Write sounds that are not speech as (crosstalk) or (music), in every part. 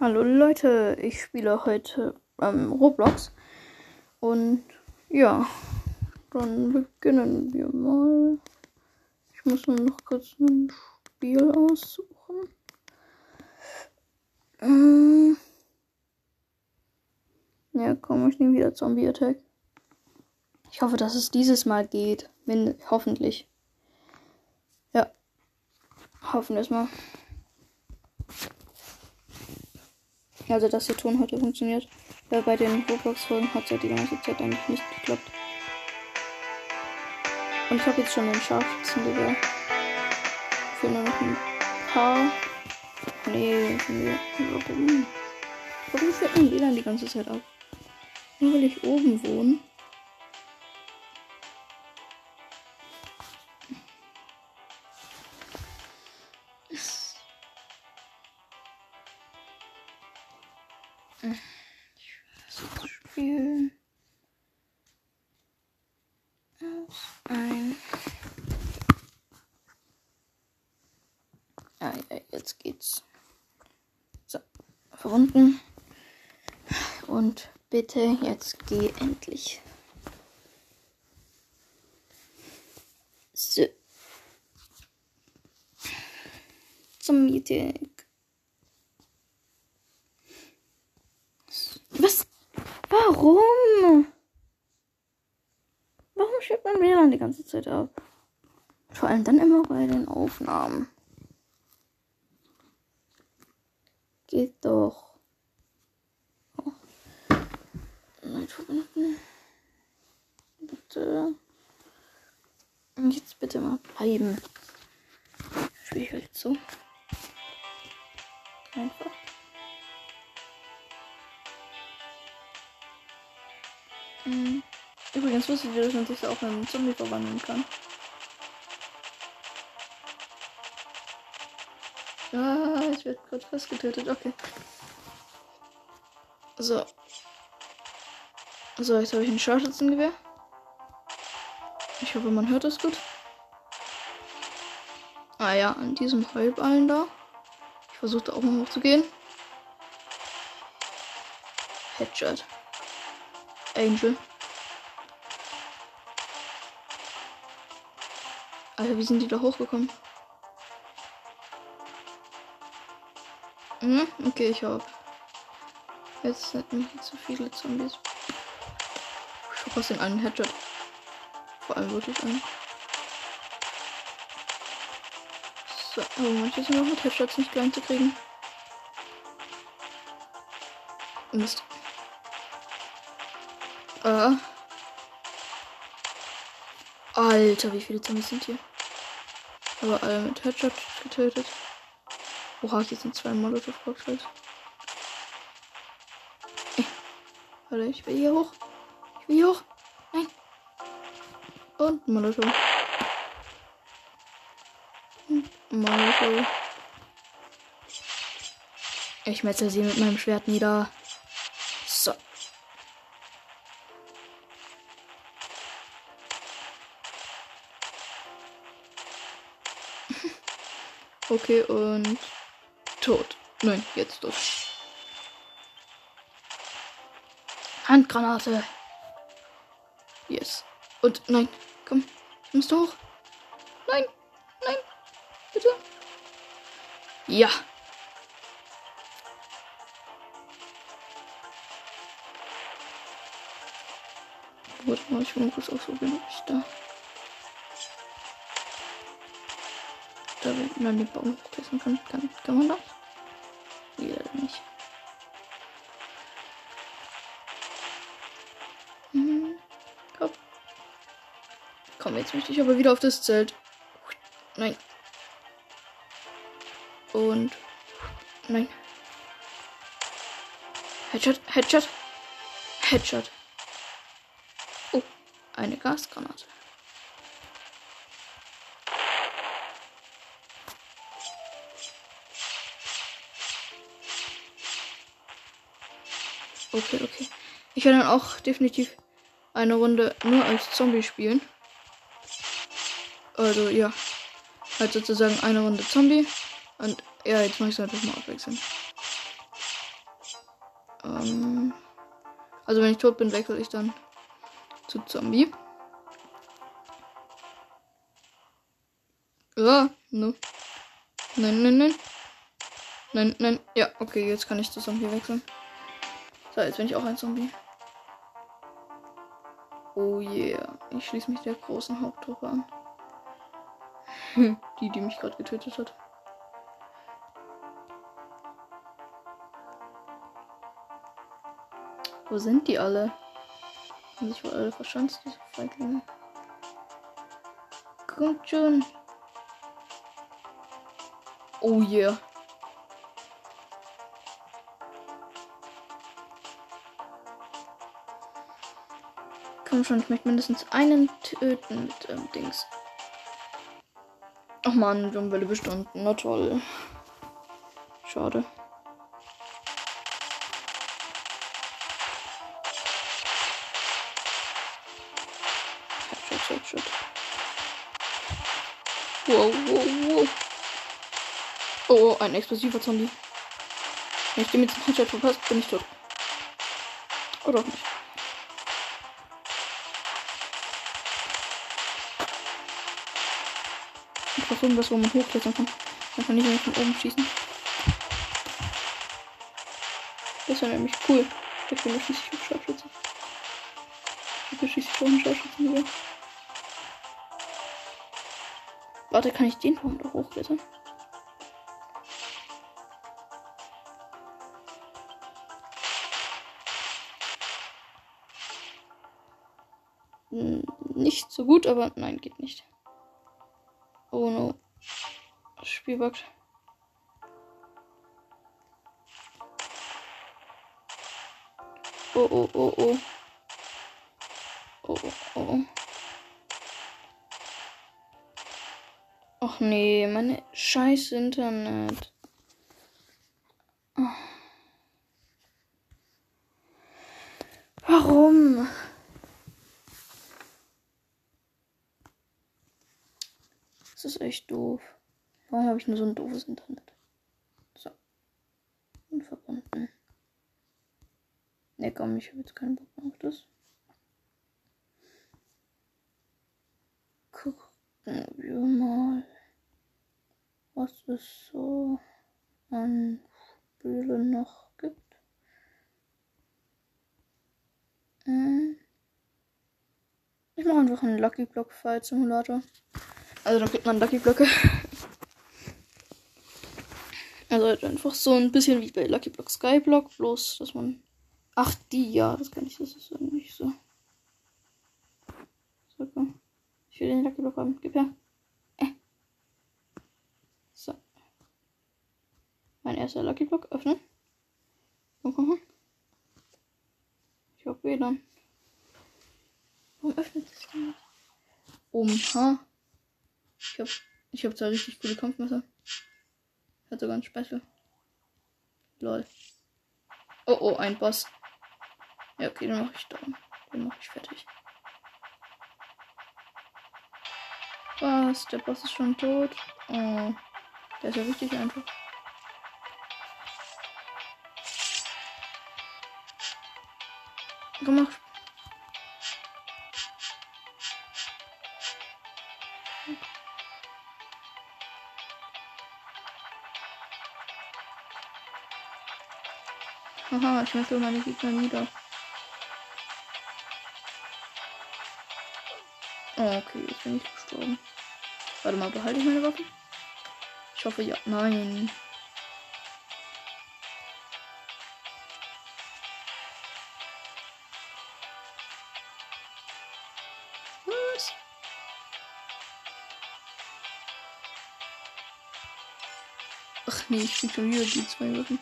Hallo Leute, ich spiele heute ähm, Roblox und ja, dann beginnen wir mal. Ich muss nur noch kurz ein Spiel aussuchen. Ähm ja, komm, ich nehme wieder Zombie Attack. Ich hoffe, dass es dieses Mal geht. Min hoffentlich. Ja. Hoffen wir es mal. Also, dass der Ton heute funktioniert. Weil bei den Roblox-Folgen hat es ja die ganze Zeit eigentlich nicht geklappt. Und ich habe jetzt schon den Scharfschützengewehr. Will nur noch ein paar. Nee, warum? Warum fällt mein WLAN die ganze Zeit ab? Nur weil ich oben wohne. Geht's. So, verbunden. Und bitte, jetzt geh endlich. So. Zum Meeting. Was? Warum? Warum schiebt man WLAN die ganze Zeit ab? Vor allem dann immer bei den Aufnahmen. Geht doch. Oh. Bitte. Jetzt bitte mal bleiben. Spiele ich halt so. Einfach. Mhm. Übrigens wusstet ihr, dass man sich auch in einen Zombie verwandeln kann. Ah, ich werde gerade fast getötet. Okay. So. So, jetzt habe ich ein Scharfschützengewehr. Ich hoffe, man hört das gut. Ah ja, an diesem Heulballen da. Ich versuchte auch mal hochzugehen. Headshot. Angel. Alter, wie sind die da hochgekommen? Hm, okay, ich hab. Jetzt sind nicht zu viele Zombies. Ich verpasse den einen Headshot. Vor allem wirklich einen. So, oh, manche sind noch mit Headshots nicht klein zu kriegen. Mist. Äh. Alter, wie viele Zombies sind hier? Aber alle mit Headshot getötet. Oha, hier sind zwei Molotov-Cocktails. Äh. Warte, ich will hier hoch. Ich will hier hoch. Nein. Und Molotov. Und Molotov. Ich metzel sie mit meinem Schwert nieder. So. (laughs) Okay, und tot. Nein, jetzt tot. Handgranate. Yes. Und nein, komm, ich muss hoch. Nein, nein, bitte. Ja. Warte mal, ich mal kurz ausprobieren, ob ich da. Da man den Baum hochklettern kann. kann. Kann man das? Wieder nicht. Mhm. Komm. Komm, jetzt möchte ich aber wieder auf das Zelt. Nein. Und. Nein. Headshot, Headshot, Headshot. Oh, eine Gasgranate. Okay, okay. Ich werde dann auch definitiv eine Runde nur als Zombie spielen. Also, ja. Halt sozusagen eine Runde Zombie. Und ja, jetzt mache ich es einfach mal abwechselnd. Ähm, also wenn ich tot bin, wechsle ich dann zu Zombie. Ja, ne. Nein, nein, nein. Nein, nein. Ja, okay, jetzt kann ich zu Zombie wechseln. So, jetzt bin ich auch ein Zombie. Oh yeah. Ich schließe mich der großen Haupttruppe an. die, die mich gerade getötet hat. Wo sind die alle? Haben sich wohl alle verschanzt, diese Feiglinge. Kommt schon. Oh yeah. Komm schon, ich möchte mindestens einen töten mit ähm, Dings. Ach man, Jumwelle bestanden. Na toll. Schade. Shot, shot, shot. Wow, wow, wow. Oh, ein explosiver Zombie. Wenn ich dem jetzt einen Headshot verpasst, bin ich tot. Oder auch nicht. Ich brauche irgendwas, wo man hochklettern kann. Dann kann ich nämlich von oben schießen. Das wäre nämlich cool. Ich bin schließlich auf Scharfschütze. Ich bin schließlich auf Scharfschütze über. Warte, kann ich den Punkt auch hochklettern? Hm, nicht so gut, aber nein, geht nicht. Oh no. Das Spiel buggt. Oh, oh, oh, oh. Oh, oh, oh. Ach nee, meine scheiß Internet. Warum? Das ist echt doof. Warum habe ich nur so ein doofes Internet? So. Unverbunden. Ne, komm, ich habe jetzt keinen Bock mehr auf das. Gucken wir mal, was es so an Spielen noch gibt. Hm. Ich mache einfach einen Lucky Block Fight Simulator. Also dann kriegt man Lucky Blöcke. Also halt einfach so ein bisschen wie bei Lucky Block Skyblock, bloß dass man. Ach, die, ja, das kann ich, das ist nicht so. So, komm. Ich will den Lucky Block haben. Gib her. Äh. So. Mein erster Lucky Block öffnen. Komm, komm, komm. Ich hab WLAN. Warum öffnet das denn nicht? Oha. Ich hab, ich hab zwar richtig coole Kampfmesser. Hat sogar ein Special. Lol. Oh, oh, ein Boss. Ja, okay, den mach ich da. Den mach ich fertig. Was? Der Boss ist schon tot. Oh. Der ist ja richtig einfach. Gemacht. Haha, ich möchte meine Gegner nieder. Oh, okay, jetzt bin ich gestorben. Warte mal, behalte ich meine Waffe? Ich hoffe ja. Nein. Was? Ach nee, ich krieg schon wieder die zwei Waffen.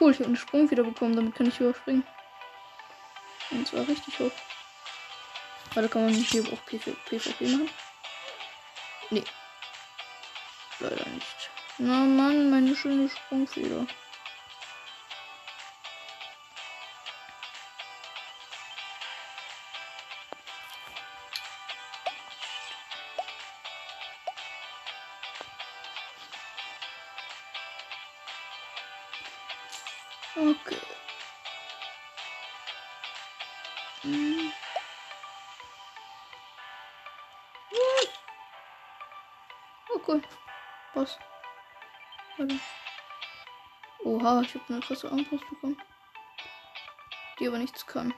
Cool, ich habe einen Sprung wieder bekommen, damit kann ich überspringen. Und zwar richtig hoch. Warte, kann man nicht hier auch PvP machen? Nee. Leider nicht. Na Mann, meine schöne Sprungfeder. Habe eine krasse Armbrust bekommen. Die aber nichts kann.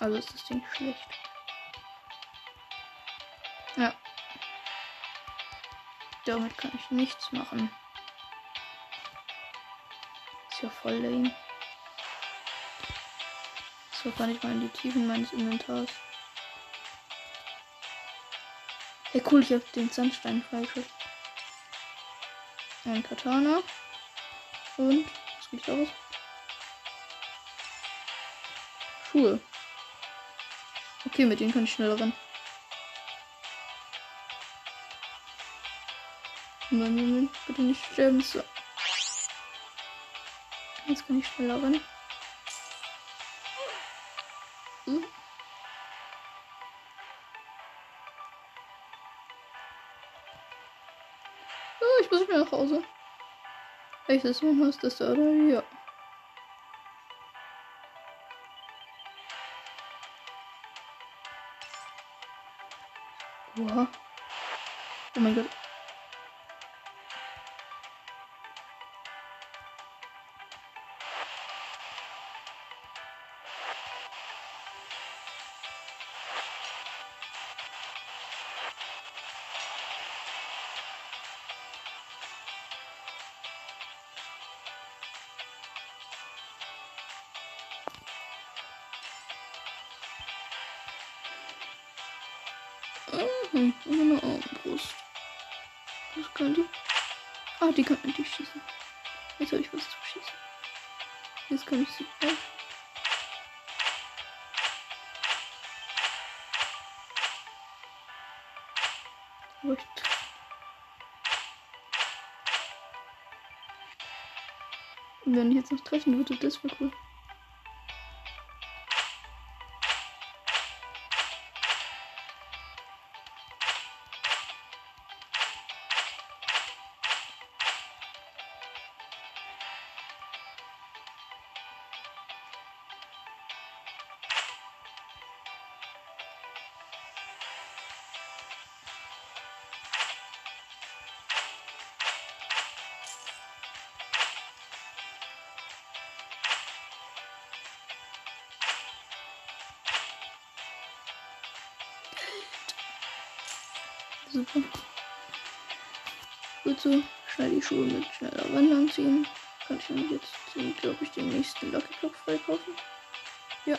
Also ist das Ding schlecht. Ja. Damit kann ich nichts machen. Ist ja voll lame. So kann ich mal in die Tiefen meines Inventars. Hey cool, ich habe den Sandstein freigekriegt. Ein Katana. Und was gibt's was? Schuhe. Okay, mit denen kann ich schneller rennen. Moment, Moment, bitte nicht sterben. So. Jetzt kann ich schneller rennen. Welches mein Haus das da oder? Ja. Oha. Oh mein Gott. Mhm, eine Armbrust. Was kann die? Ah, die kann endlich schießen. Jetzt habe ich was zu schießen. Jetzt kann ich sie. Und wenn ich jetzt noch treffen würde, das wäre cool. Super. Gut so. Schnell die Schuhe mit schneller Wand anziehen. Kann ich mir jetzt, glaube ich, den nächsten Lucky Block freikaufen. Ja.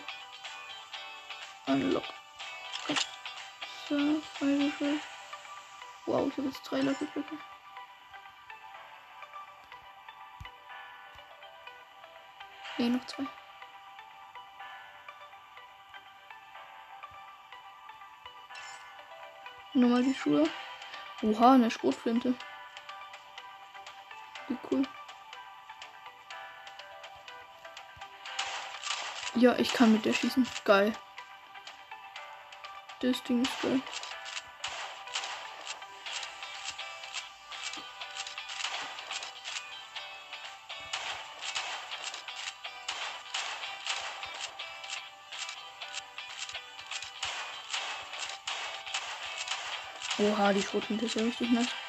Unlock. So, freigeschaltet. Wow, ich habe jetzt drei Lucky Blöcke. Ne, noch zwei. Nochmal die Schuhe. Oha, eine Schrotflinte. Wie cool. Ja, ich kann mit der schießen. Geil. Das Ding ist geil. Oha, die Schrotflinte ist ja richtig nice.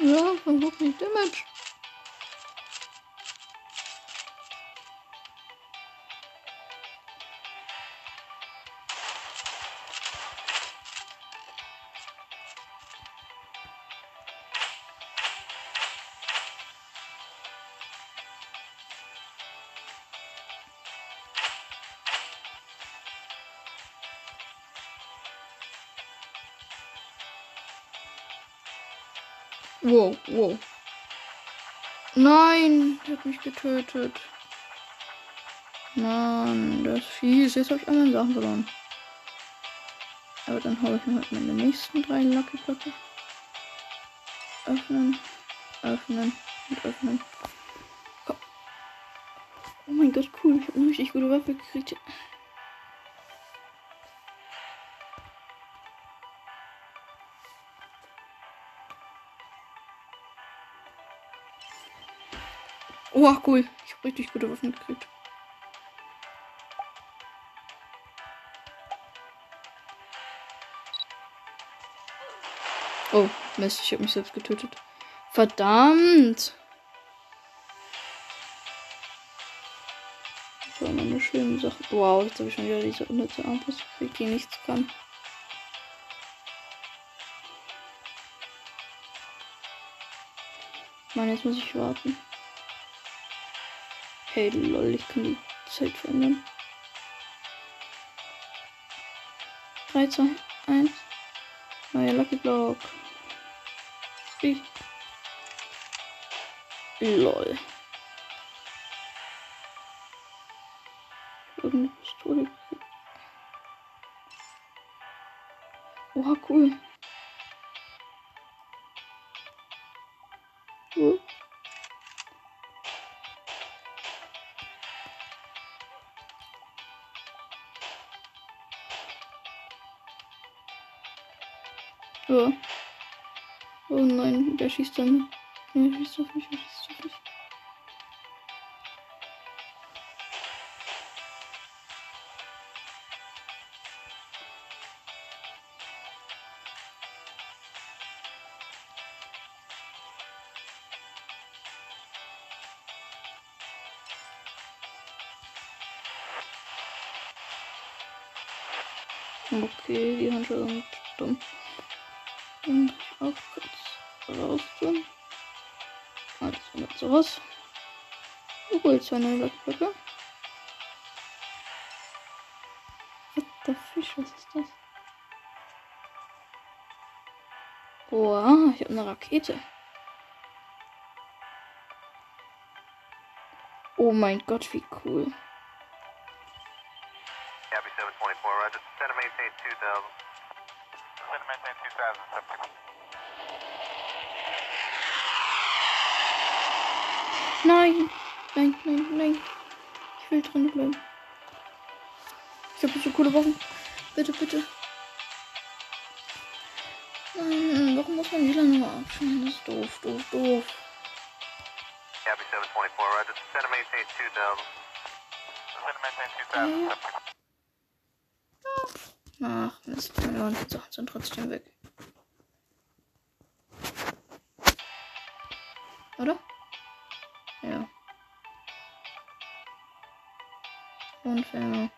Ja, versuch nicht Damage. Nein, er hat mich getötet. Mann, das ist fies. Jetzt habe ich alle Sachen verloren. Aber dann hole ich mir halt meine nächsten drei Lucky Blöcke. Öffnen, öffnen und öffnen. Oh mein Gott, cool. Ich habe eine richtig gute Waffe gekriegt. Oh, cool. Ich habe richtig gute Waffen gekriegt. Oh, Mist, ich habe mich selbst getötet. Verdammt! Das war eine schöne Sache. Wow, jetzt habe ich schon wieder diese unnütze Armbrust gekriegt, die nichts kann. Mann, jetzt muss ich warten. Hey, lol, ich kann die Zeit verändern. 3, 2, 1. Neuer Lucky Block. Wie? Lol. Irgendeine Pistole. Oha, cool. Schießt dann. Der schießt auf mich, der schießt auf mich. Okay, die Handschuhe sind dumm. Dann auch kurz raus tun. Also mit sowas. Oh, jetzt zwei neue Blöcke. What the fish, was ist das? Wow, ich habe eine Rakete. Oh mein Gott, wie cool. Copy 724, Roger. A maintain 2000. Send a maintain 2000, subject. Nein, nein, nein, nein. Ich will drin bleiben. Ich habe so coole Waffen. Bitte, bitte. Nein, warum muss man wieder nur abschauen? Das ist doof, doof, doof. Copy 724, Roger. Send a maintain 2000. Send a maintain 2000, subject. Ach, Mist, meine ganzen Sachen sind trotzdem weg. Oder? Ja. Unfair.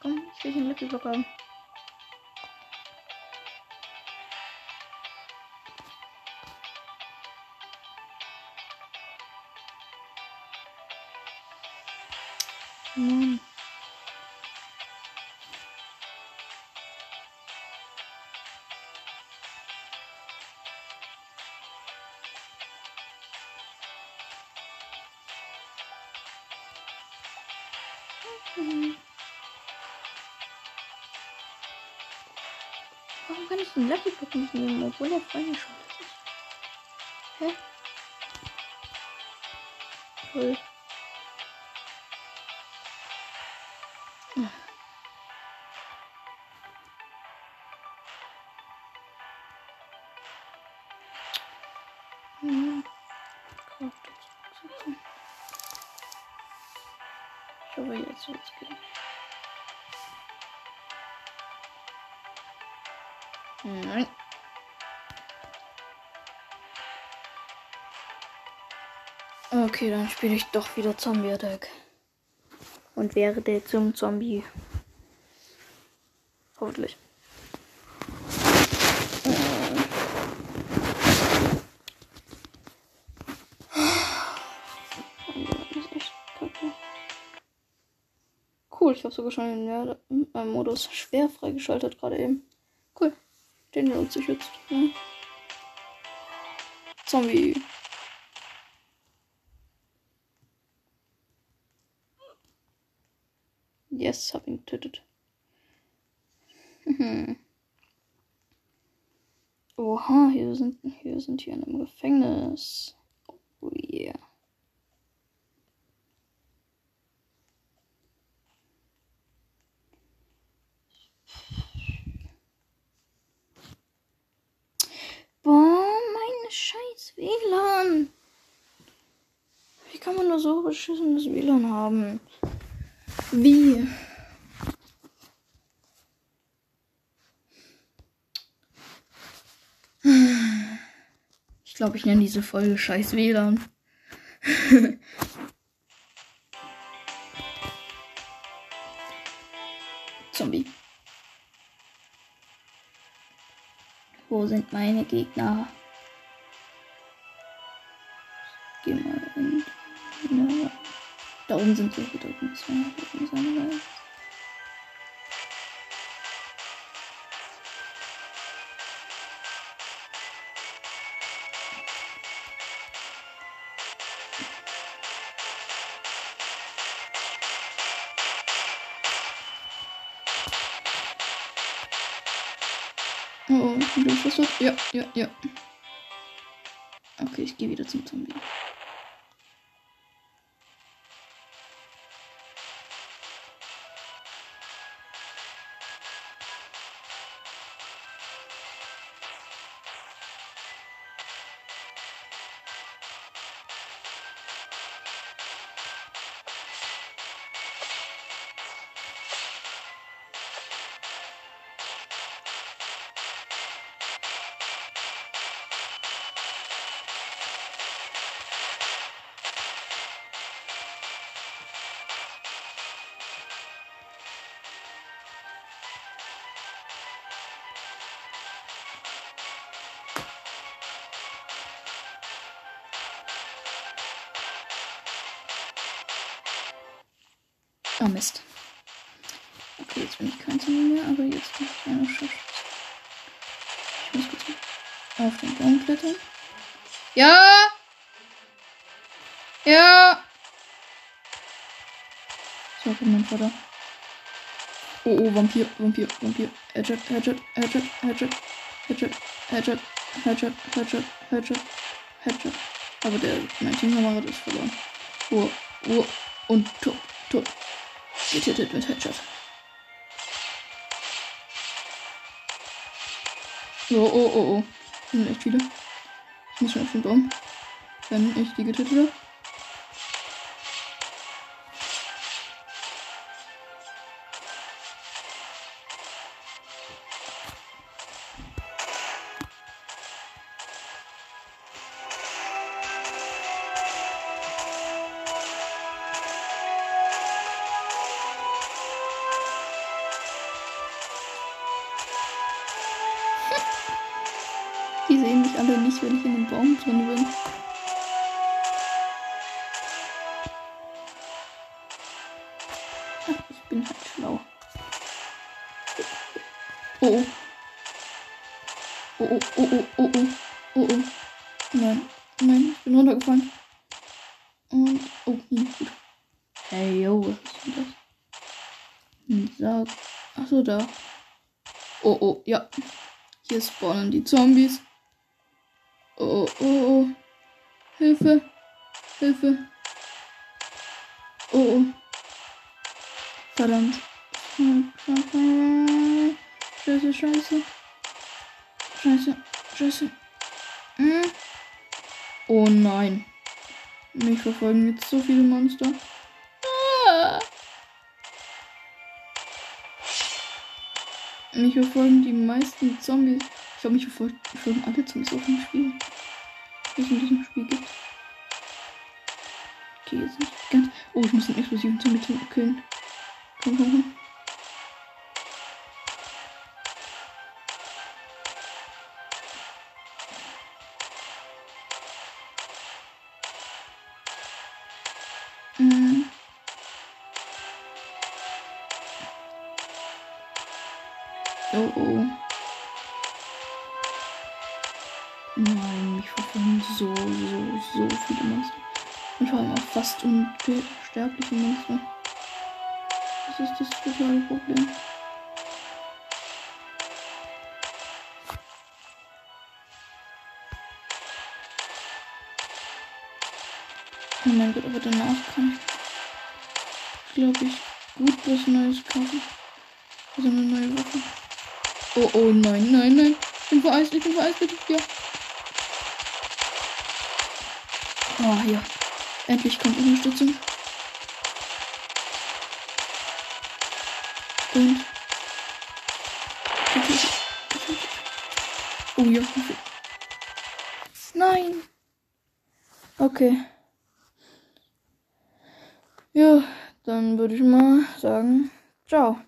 Komm, ich will den Lucky Block haben. Mann. Den Lucky nicht nehmen, obwohl er frei schon ist? Hä? Toll. Hm. Ich hoffe, jetzt wird's gehen. Nein. Okay, dann spiele ich doch wieder Zombie Attack. Und werde zum Zombie. Hoffentlich. Cool, ich habe sogar schon den äh, Modus schwer freigeschaltet gerade eben. Den lohnt sich jetzt. Ja. Zombie. Yes, hab ihn getötet. (laughs) Oha, hier sind, hier sind hier in einem Gefängnis. Oh yeah. Boah, meine scheiß WLAN. Wie kann man nur so beschissenes WLAN haben? Wie? Ich glaube, ich nenne diese Folge Scheiß WLAN. (laughs) Zombie. Wo sind meine Gegner? Geh mal in. Ja. Da oben sind so viele. Da oben ist Ja, ja, ja. Okay, ich gehe wieder zum Zombie. Oh Mist. Okay, jetzt bin ich kein Zombie mehr, aber jetzt bin ich eine Schuss. Ich muss kurz auf den Baum klettern. Ja! Ja! So, kommt mein Vater. Oh, oh, Vampir, Vampir, Vampir. Headshot, Headshot, Headshot, Headshot, Headshot, Headshot, Headshot, Headshot, Headshot, Headshot. Aber der, mein Teamkamerad ist verloren. Oh, oh, und tot, tot. Getötet mit Headshot. Oh, oh, oh, oh. Das sind echt viele. Ich muss schon auf den Baum. Wenn ich die getötet habe. Die sehen mich alle nicht, wenn ich in den Baum drin bin. Ach, ich bin halt schlau. Oh, oh. Oh, oh, oh, oh, oh, oh, oh, oh. Nein, nein, ich bin runtergefallen. Und, oh, hm, gut. Hey, yo, was ist denn das? Ein Sarg. Achso, da. Oh, oh, ja. Hier spawnen die Zombies. Oh, oh. Hilfe. Hilfe. Oh, oh. Verdammt. Scheiße, scheiße. Scheiße, scheiße. Hm. Oh nein. Mich verfolgen jetzt so viele Monster. Ah. Mich verfolgen die meisten Zombies. Ich glaube, mich verfolgen alle Zombies auf dem Spiel. Die es in diesem Spiel gibt. Okay, jetzt nicht ganz. Oh, ich muss einen explosiven Zombie killen. Komm, komm, komm. Fast unsterbliche Monster. Das ist das totale Problem. Oh mein Gott, aber danach kann ich, glaube ich, gut was Neues kaufen. Also eine neue Waffe. Oh, oh, nein, nein, nein. Ich bin vereist, ich bin vereist, ja. Oh, ja. Endlich kommt Unterstützung. Und. Oh ja. Nein. Okay. Ja, dann würde ich mal sagen, ciao.